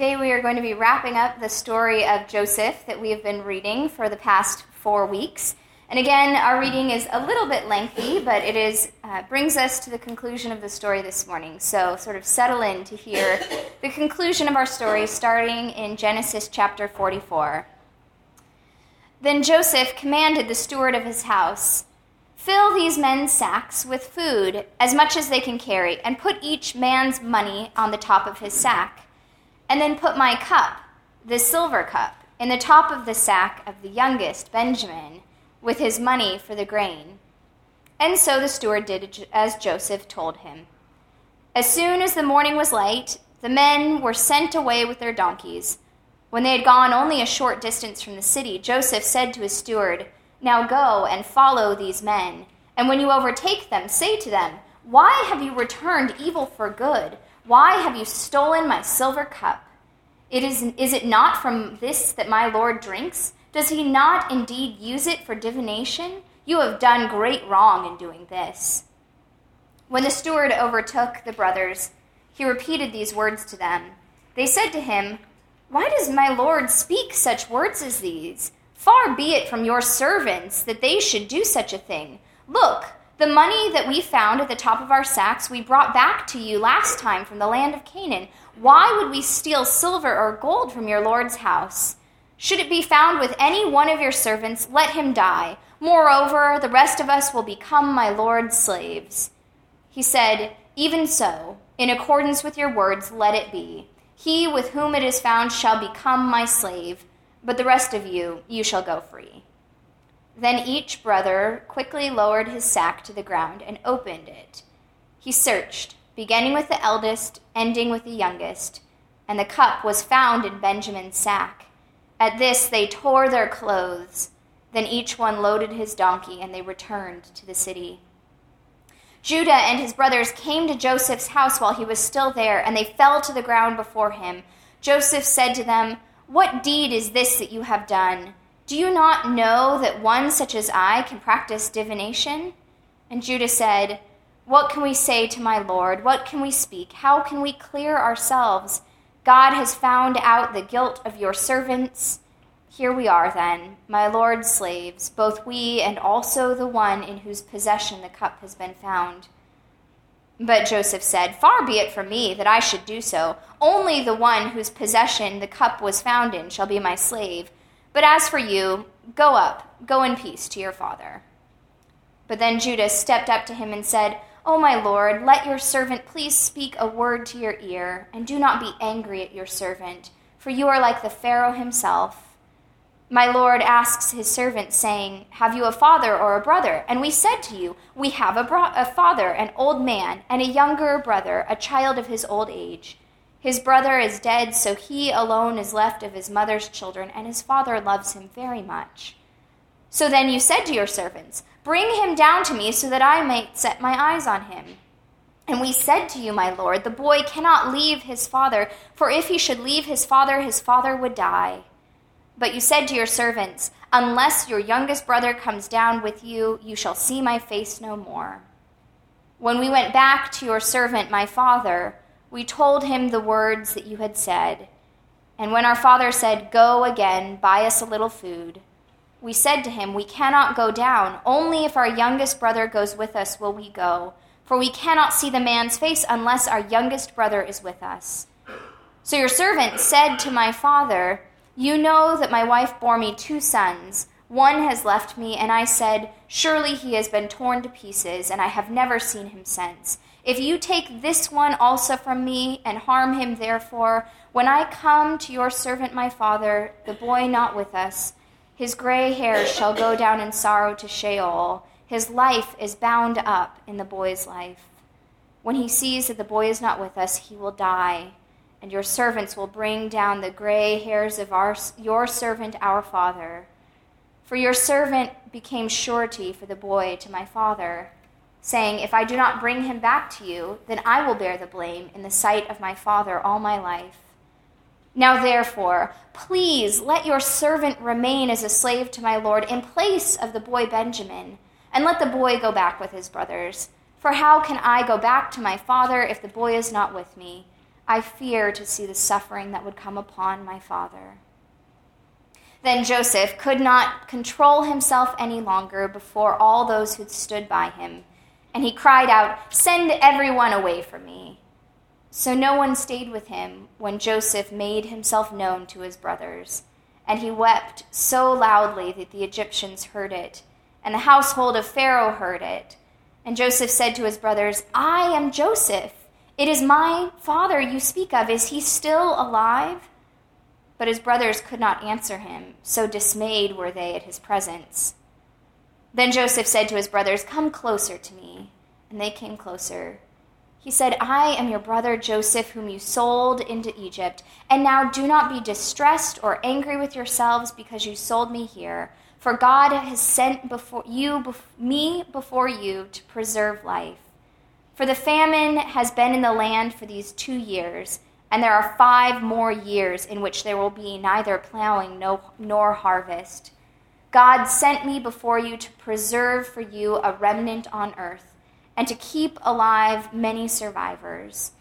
Today we are going to be wrapping up the story of Joseph that we have been reading for the past four weeks. And again, our reading is a little bit lengthy, but it is uh, brings us to the conclusion of the story this morning. So, sort of settle in to hear the conclusion of our story, starting in Genesis chapter 44. Then Joseph commanded the steward of his house Fill these men's sacks with food, as much as they can carry, and put each man's money on the top of his sack. And then put my cup, the silver cup, in the top of the sack of the youngest, Benjamin, with his money for the grain. And so the steward did as Joseph told him. As soon as the morning was light, the men were sent away with their donkeys. When they had gone only a short distance from the city, Joseph said to his steward, Now go and follow these men. And when you overtake them, say to them, Why have you returned evil for good? Why have you stolen my silver cup? It is, is it not from this that my Lord drinks? Does he not indeed use it for divination? You have done great wrong in doing this. When the steward overtook the brothers, he repeated these words to them. They said to him, why does my Lord speak such words as these? Far be it from your servants that they should do such a thing. Look, the money that we found at the top of our sacks we brought back to you last time from the land of Canaan. Why would we steal silver or gold from your Lord's house? Should it be found with any one of your servants, let him die. Moreover, the rest of us will become my Lord's slaves. He said, Even so, in accordance with your words, let it be. He with whom it is found shall become my slave, but the rest of you, you shall go free. Then each brother quickly lowered his sack to the ground and opened it. He searched, beginning with the eldest, ending with the youngest, and the cup was found in Benjamin's sack. At this they tore their clothes. Then each one loaded his donkey, and they returned to the city. Judah and his brothers came to Joseph's house while he was still there, and they fell to the ground before him. Joseph said to them, What deed is this that you have done? Do you not know that one such as I can practice divination? And Judah said, What can we say to my Lord? What can we speak? How can we clear ourselves? God has found out the guilt of your servants here we are, then, my Lord's slaves, both we and also the one in whose possession the cup has been found. But Joseph said, Far be it from me that I should do so. Only the one whose possession the cup was found in shall be my slave. But as for you, go up, go in peace to your father. But then Judah stepped up to him and said, O my Lord, let your servant please speak a word to your ear, and do not be angry at your servant, for you are like the Pharaoh himself. My Lord asks his servant, saying, Have you a father or a brother? And we said to you, We have a, bro- a, father, an old man, and a younger brother, a child of his old age. His brother is dead, so he alone is left of his mother's children, and his father loves him very much. So then you said to your servants, Bring him down to me, so that I may set my eyes on him. And we said to you, my Lord, the boy cannot leave his father, for if he should leave his father, his father would die. But you said to your servants, Unless your youngest brother comes down with you, you shall see my face no more. When we went back to your servant, my father, we told him the words that you had said. And when our father said, Go again, buy us a little food, we said to him, We cannot go down. Only if our youngest brother goes with us will we go. For we cannot see the man's face unless our youngest brother is with us. So your servant said to my father, you know that my wife bore me two sons. One has left me, and I said, Surely he has been torn to pieces, and I have never seen him since. If you take this one also from me, and harm him therefore, when I come to your servant my father, the boy not with us, his gray hairs shall go down in sorrow to Sheol. His life is bound up in the boy's life. When he sees that the boy is not with us, he will die and your servants will bring down the gray hairs of our, your servant, our father. For your servant became surety for the boy to my father, saying, If I do not bring him back to you, then I will bear the blame in the sight of my father all my life. Now, therefore, please let your servant remain as a slave to my Lord in place of the boy Benjamin, and let the boy go back with his brothers. For how can I go back to my father if the boy is not with me? I fear to see the suffering that would come upon my father. Then Joseph could not control himself any longer before all those who stood by him, and he cried out, Send everyone away from me. So no one stayed with him when Joseph made himself known to his brothers. And he wept so loudly that the Egyptians heard it, and the household of Pharaoh heard it. And Joseph said to his brothers, I am Joseph. It is my father you speak of. Is he still alive? But his brothers could not answer him, so dismayed were they at his presence. Then Joseph said to his brothers, Come closer to me. And they came closer. He said, I am your brother Joseph, whom you sold into Egypt. And now do not be distressed or angry with yourselves because you sold me here. For God has sent before you, me before you to preserve life. For the famine has been in the land for these two years and there are five more years in which there will be neither plowing nor harvest. God sent me before you to preserve for you a remnant on earth, and to keep alive many survivors.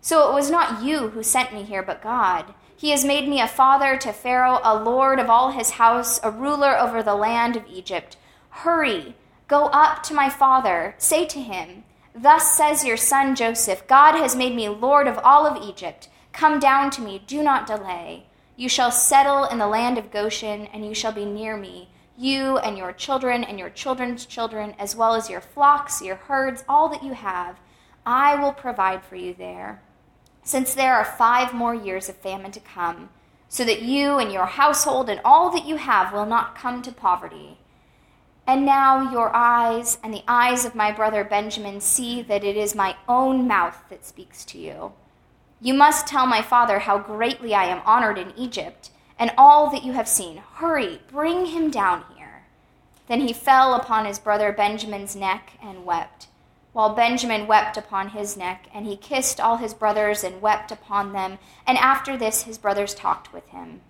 So it was not you who sent me here, but God. He has made me a father to Pharaoh, a lord of all his house, a ruler over the land of Egypt. Hurry, go up to my father, say to him, Thus says your son Joseph God has made me Lord of all of Egypt. Come down to me, do not delay. You shall settle in the land of Goshen, and you shall be near me, you and your children and your children's children, as well as your flocks, your herds, all that you have. I will provide for you there. Since there are five more years of famine to come, so that you and your household and all that you have will not come to poverty. And now your eyes and the eyes of my brother Benjamin see that it is my own mouth that speaks to you. You must tell my father how greatly I am honored in Egypt, and all that you have seen. Hurry, bring him down here. Then he fell upon his brother Benjamin's neck and wept, while Benjamin wept upon his neck, and he kissed all his brothers and wept upon them. And after this, his brothers talked with him.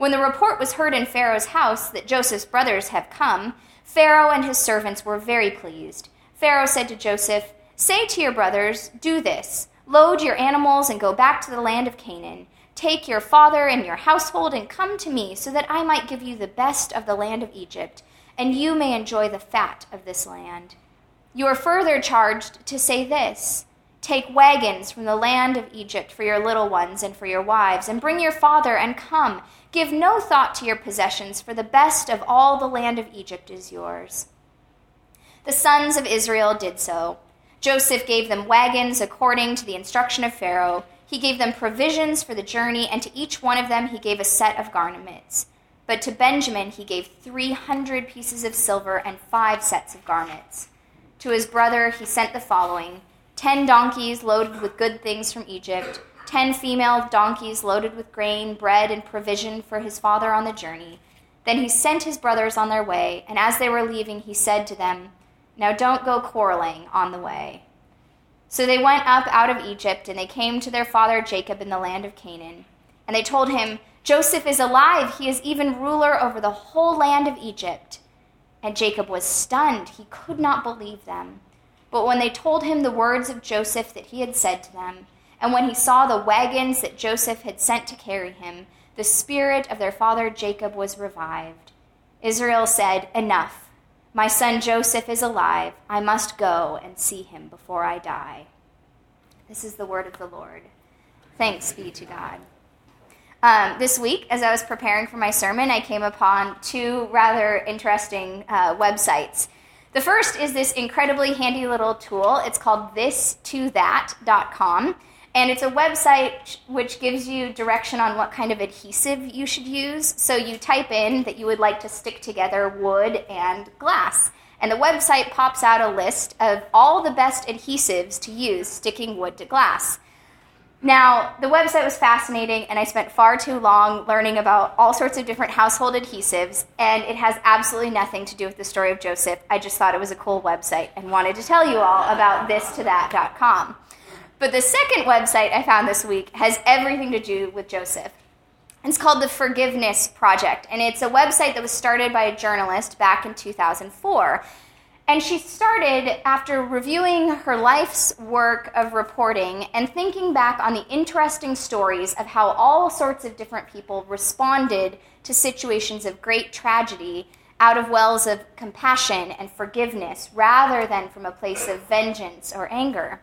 When the report was heard in Pharaoh's house that Joseph's brothers have come, Pharaoh and his servants were very pleased. Pharaoh said to Joseph, Say to your brothers, Do this load your animals and go back to the land of Canaan. Take your father and your household and come to me, so that I might give you the best of the land of Egypt, and you may enjoy the fat of this land. You are further charged to say this Take wagons from the land of Egypt for your little ones and for your wives, and bring your father and come. Give no thought to your possessions, for the best of all the land of Egypt is yours. The sons of Israel did so. Joseph gave them wagons according to the instruction of Pharaoh. He gave them provisions for the journey, and to each one of them he gave a set of garments. But to Benjamin he gave 300 pieces of silver and five sets of garments. To his brother he sent the following ten donkeys loaded with good things from Egypt ten female donkeys loaded with grain, bread, and provision for his father on the journey. Then he sent his brothers on their way, and as they were leaving, he said to them, Now don't go quarreling on the way. So they went up out of Egypt, and they came to their father Jacob in the land of Canaan. And they told him, Joseph is alive. He is even ruler over the whole land of Egypt. And Jacob was stunned. He could not believe them. But when they told him the words of Joseph that he had said to them, and when he saw the wagons that Joseph had sent to carry him, the spirit of their father Jacob was revived. Israel said, Enough. My son Joseph is alive. I must go and see him before I die. This is the word of the Lord. Thanks be to God. Um, this week, as I was preparing for my sermon, I came upon two rather interesting uh, websites. The first is this incredibly handy little tool. It's called thistothat.com. And it's a website which gives you direction on what kind of adhesive you should use. So you type in that you would like to stick together wood and glass. And the website pops out a list of all the best adhesives to use sticking wood to glass. Now, the website was fascinating, and I spent far too long learning about all sorts of different household adhesives, and it has absolutely nothing to do with the story of Joseph. I just thought it was a cool website and wanted to tell you all about thistothat.com. But the second website I found this week has everything to do with Joseph. It's called the Forgiveness Project, and it's a website that was started by a journalist back in 2004. And she started after reviewing her life's work of reporting and thinking back on the interesting stories of how all sorts of different people responded to situations of great tragedy out of wells of compassion and forgiveness rather than from a place of vengeance or anger.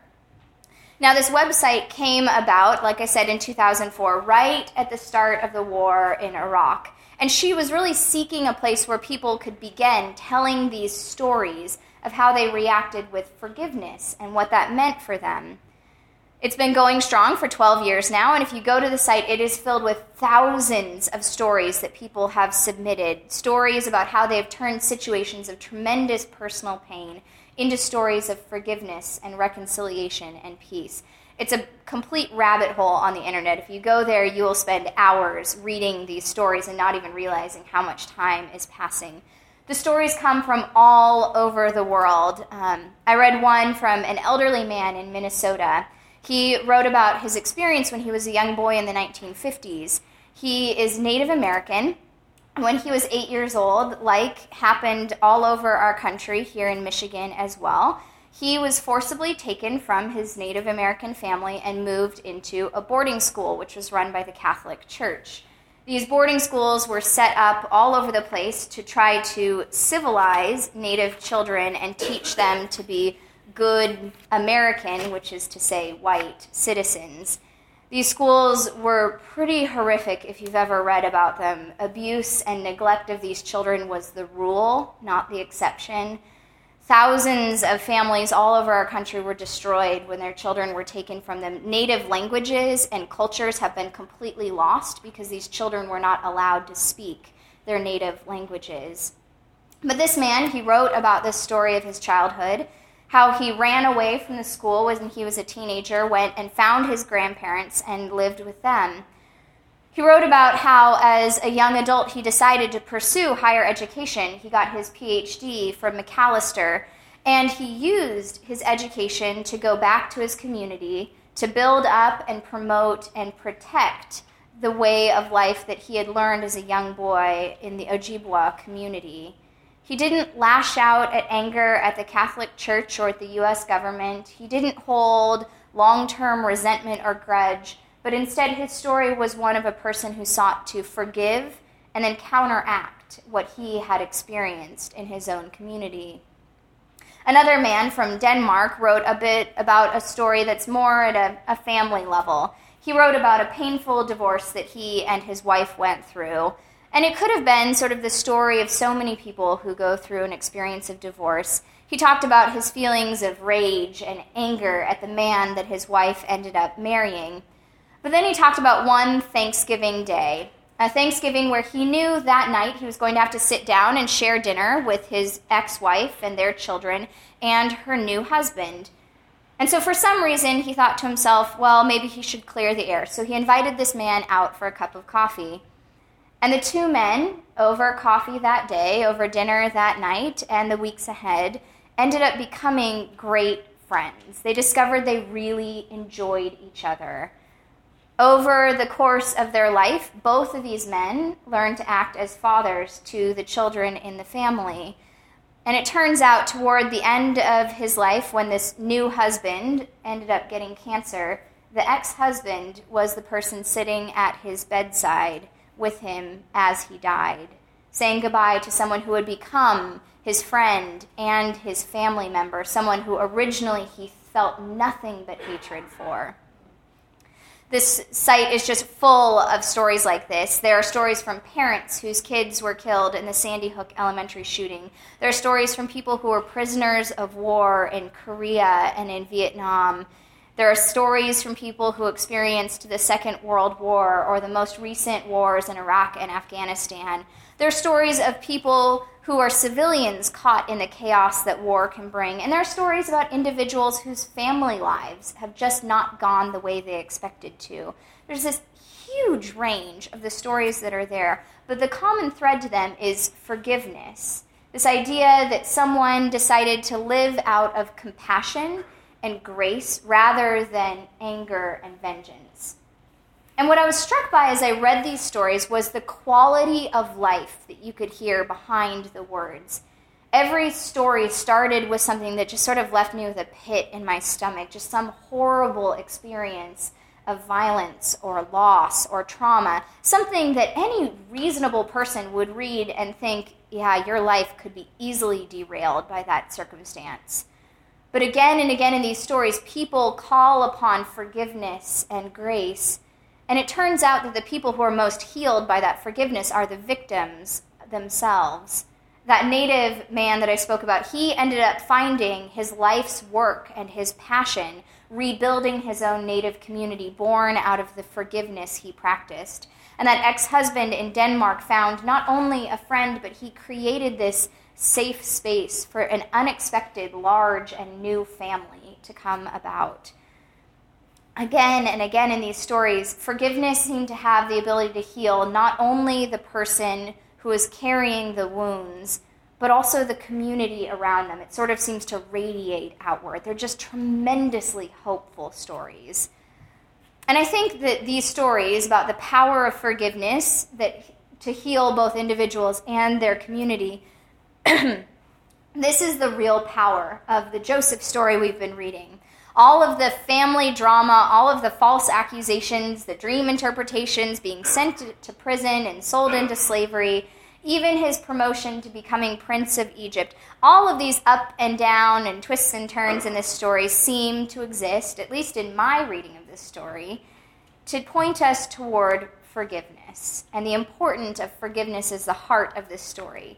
Now, this website came about, like I said, in 2004, right at the start of the war in Iraq. And she was really seeking a place where people could begin telling these stories of how they reacted with forgiveness and what that meant for them. It's been going strong for 12 years now, and if you go to the site, it is filled with thousands of stories that people have submitted. Stories about how they've turned situations of tremendous personal pain into stories of forgiveness and reconciliation and peace. It's a complete rabbit hole on the internet. If you go there, you will spend hours reading these stories and not even realizing how much time is passing. The stories come from all over the world. Um, I read one from an elderly man in Minnesota he wrote about his experience when he was a young boy in the 1950s. He is Native American. When he was eight years old, like happened all over our country here in Michigan as well, he was forcibly taken from his Native American family and moved into a boarding school, which was run by the Catholic Church. These boarding schools were set up all over the place to try to civilize Native children and teach them to be good American, which is to say white citizens. These schools were pretty horrific if you've ever read about them. Abuse and neglect of these children was the rule, not the exception. Thousands of families all over our country were destroyed when their children were taken from them. Native languages and cultures have been completely lost because these children were not allowed to speak their native languages. But this man, he wrote about this story of his childhood how he ran away from the school when he was a teenager, went and found his grandparents and lived with them. He wrote about how, as a young adult, he decided to pursue higher education. He got his PhD from Macalester, and he used his education to go back to his community to build up and promote and protect the way of life that he had learned as a young boy in the Ojibwa community. He didn't lash out at anger at the Catholic Church or at the US government. He didn't hold long term resentment or grudge, but instead his story was one of a person who sought to forgive and then counteract what he had experienced in his own community. Another man from Denmark wrote a bit about a story that's more at a, a family level. He wrote about a painful divorce that he and his wife went through and it could have been sort of the story of so many people who go through an experience of divorce. He talked about his feelings of rage and anger at the man that his wife ended up marrying. But then he talked about one Thanksgiving day, a Thanksgiving where he knew that night he was going to have to sit down and share dinner with his ex wife and their children and her new husband. And so, for some reason, he thought to himself, well, maybe he should clear the air. So, he invited this man out for a cup of coffee. And the two men, over coffee that day, over dinner that night, and the weeks ahead, ended up becoming great friends. They discovered they really enjoyed each other. Over the course of their life, both of these men learned to act as fathers to the children in the family. And it turns out, toward the end of his life, when this new husband ended up getting cancer, the ex husband was the person sitting at his bedside with him as he died, saying goodbye to someone who would become his friend and his family member, someone who originally he felt nothing but hatred for. This site is just full of stories like this. There are stories from parents whose kids were killed in the Sandy Hook elementary shooting. There are stories from people who were prisoners of war in Korea and in Vietnam there are stories from people who experienced the Second World War or the most recent wars in Iraq and Afghanistan. There are stories of people who are civilians caught in the chaos that war can bring. And there are stories about individuals whose family lives have just not gone the way they expected to. There's this huge range of the stories that are there, but the common thread to them is forgiveness. This idea that someone decided to live out of compassion and grace rather than anger and vengeance. And what I was struck by as I read these stories was the quality of life that you could hear behind the words. Every story started with something that just sort of left me with a pit in my stomach, just some horrible experience of violence or loss or trauma, something that any reasonable person would read and think, yeah, your life could be easily derailed by that circumstance. But again and again in these stories, people call upon forgiveness and grace. And it turns out that the people who are most healed by that forgiveness are the victims themselves. That native man that I spoke about, he ended up finding his life's work and his passion rebuilding his own native community born out of the forgiveness he practiced. And that ex husband in Denmark found not only a friend, but he created this safe space for an unexpected, large, and new family to come about. Again and again in these stories, forgiveness seemed to have the ability to heal not only the person who is carrying the wounds, but also the community around them. It sort of seems to radiate outward. They're just tremendously hopeful stories. And I think that these stories about the power of forgiveness that to heal both individuals and their community this is the real power of the Joseph story we've been reading. All of the family drama, all of the false accusations, the dream interpretations, being sent to prison and sold into slavery, even his promotion to becoming Prince of Egypt. All of these up and down and twists and turns in this story seem to exist, at least in my reading of this story, to point us toward forgiveness. And the importance of forgiveness is the heart of this story.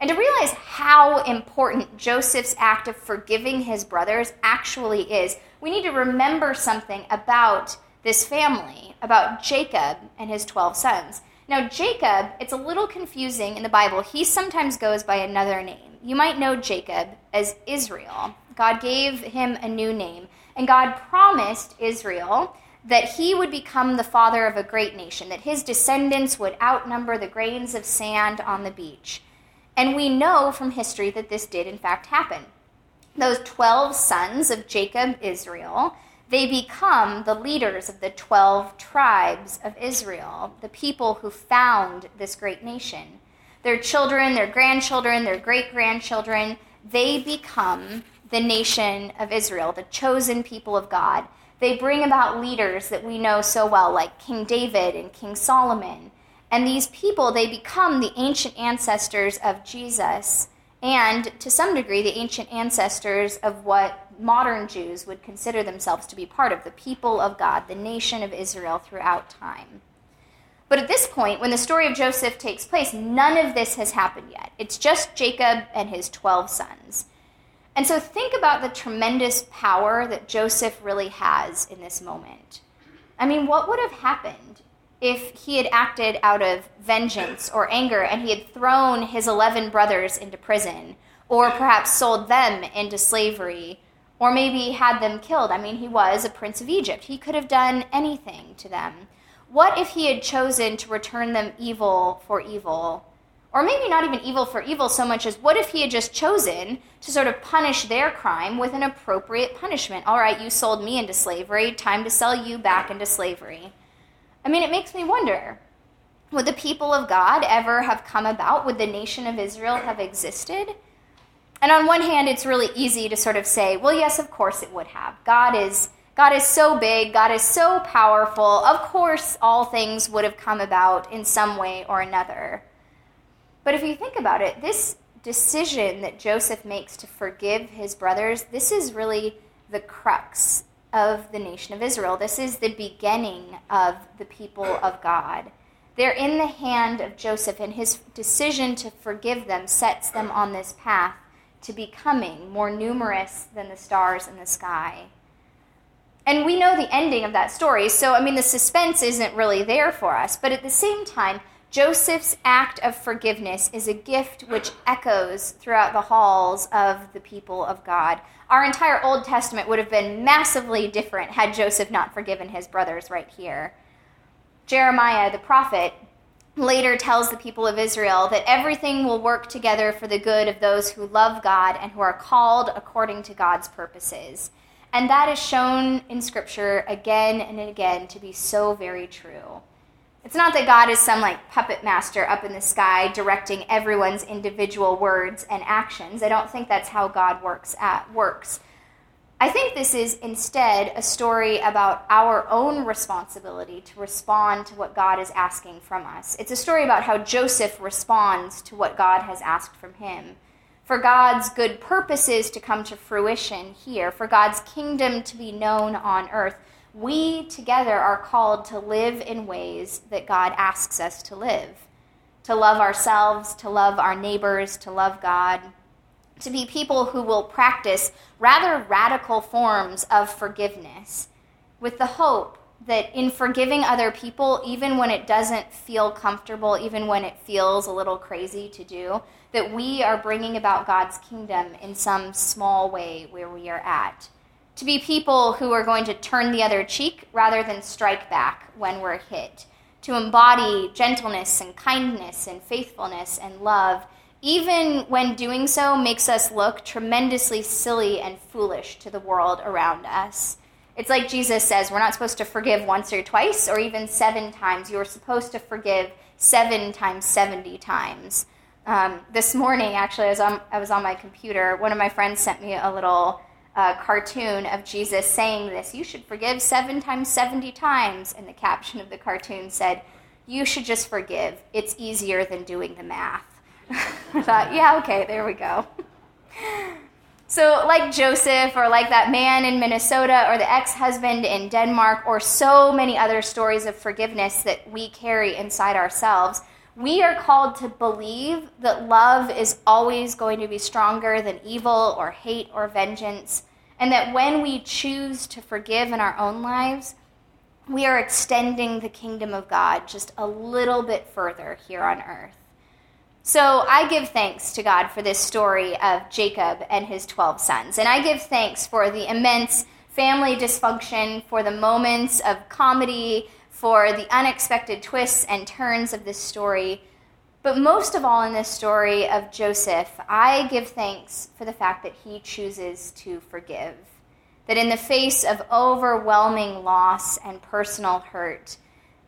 And to realize how important Joseph's act of forgiving his brothers actually is, we need to remember something about this family, about Jacob and his 12 sons. Now, Jacob, it's a little confusing in the Bible. He sometimes goes by another name. You might know Jacob as Israel. God gave him a new name, and God promised Israel that he would become the father of a great nation, that his descendants would outnumber the grains of sand on the beach. And we know from history that this did, in fact, happen. Those 12 sons of Jacob, Israel, they become the leaders of the 12 tribes of Israel, the people who found this great nation. Their children, their grandchildren, their great grandchildren, they become the nation of Israel, the chosen people of God. They bring about leaders that we know so well, like King David and King Solomon. And these people, they become the ancient ancestors of Jesus and, to some degree, the ancient ancestors of what modern Jews would consider themselves to be part of the people of God, the nation of Israel throughout time. But at this point, when the story of Joseph takes place, none of this has happened yet. It's just Jacob and his 12 sons. And so think about the tremendous power that Joseph really has in this moment. I mean, what would have happened if he had acted out of vengeance or anger and he had thrown his 11 brothers into prison or perhaps sold them into slavery or maybe had them killed. I mean, he was a prince of Egypt. He could have done anything to them. What if he had chosen to return them evil for evil? Or maybe not even evil for evil so much as what if he had just chosen to sort of punish their crime with an appropriate punishment? All right, you sold me into slavery, time to sell you back into slavery. I mean, it makes me wonder would the people of God ever have come about? Would the nation of Israel have existed? And on one hand, it's really easy to sort of say, well, yes, of course it would have. God is God is so big, God is so powerful. Of course, all things would have come about in some way or another. But if you think about it, this decision that Joseph makes to forgive his brothers, this is really the crux of the nation of Israel. This is the beginning of the people of God. They're in the hand of Joseph, and his decision to forgive them sets them on this path to becoming more numerous than the stars in the sky. And we know the ending of that story, so I mean, the suspense isn't really there for us. But at the same time, Joseph's act of forgiveness is a gift which echoes throughout the halls of the people of God. Our entire Old Testament would have been massively different had Joseph not forgiven his brothers right here. Jeremiah, the prophet, later tells the people of Israel that everything will work together for the good of those who love God and who are called according to God's purposes. And that is shown in Scripture again and again to be so very true. It's not that God is some like puppet master up in the sky directing everyone's individual words and actions. I don't think that's how God works at works. I think this is instead a story about our own responsibility to respond to what God is asking from us. It's a story about how Joseph responds to what God has asked from him. For God's good purposes to come to fruition here, for God's kingdom to be known on earth, we together are called to live in ways that God asks us to live. To love ourselves, to love our neighbors, to love God to be people who will practice rather radical forms of forgiveness with the hope that in forgiving other people, even when it doesn't feel comfortable, even when it feels a little crazy to do, that we are bringing about God's kingdom in some small way where we are at. To be people who are going to turn the other cheek rather than strike back when we're hit. To embody gentleness and kindness and faithfulness and love even when doing so makes us look tremendously silly and foolish to the world around us. It's like Jesus says, we're not supposed to forgive once or twice or even seven times. You're supposed to forgive seven times 70 times. Um, this morning, actually, I was, on, I was on my computer. One of my friends sent me a little uh, cartoon of Jesus saying this You should forgive seven times 70 times. And the caption of the cartoon said, You should just forgive. It's easier than doing the math. I thought, yeah, okay, there we go. So, like Joseph, or like that man in Minnesota, or the ex husband in Denmark, or so many other stories of forgiveness that we carry inside ourselves, we are called to believe that love is always going to be stronger than evil, or hate, or vengeance, and that when we choose to forgive in our own lives, we are extending the kingdom of God just a little bit further here on earth. So I give thanks to God for this story of Jacob and his 12 sons. And I give thanks for the immense family dysfunction, for the moments of comedy, for the unexpected twists and turns of this story. But most of all, in this story of Joseph, I give thanks for the fact that he chooses to forgive. That in the face of overwhelming loss and personal hurt,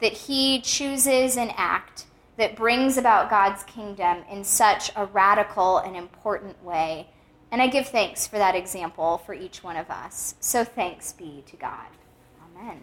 that he chooses an act that brings about God's kingdom in such a radical and important way. And I give thanks for that example for each one of us. So thanks be to God. Amen.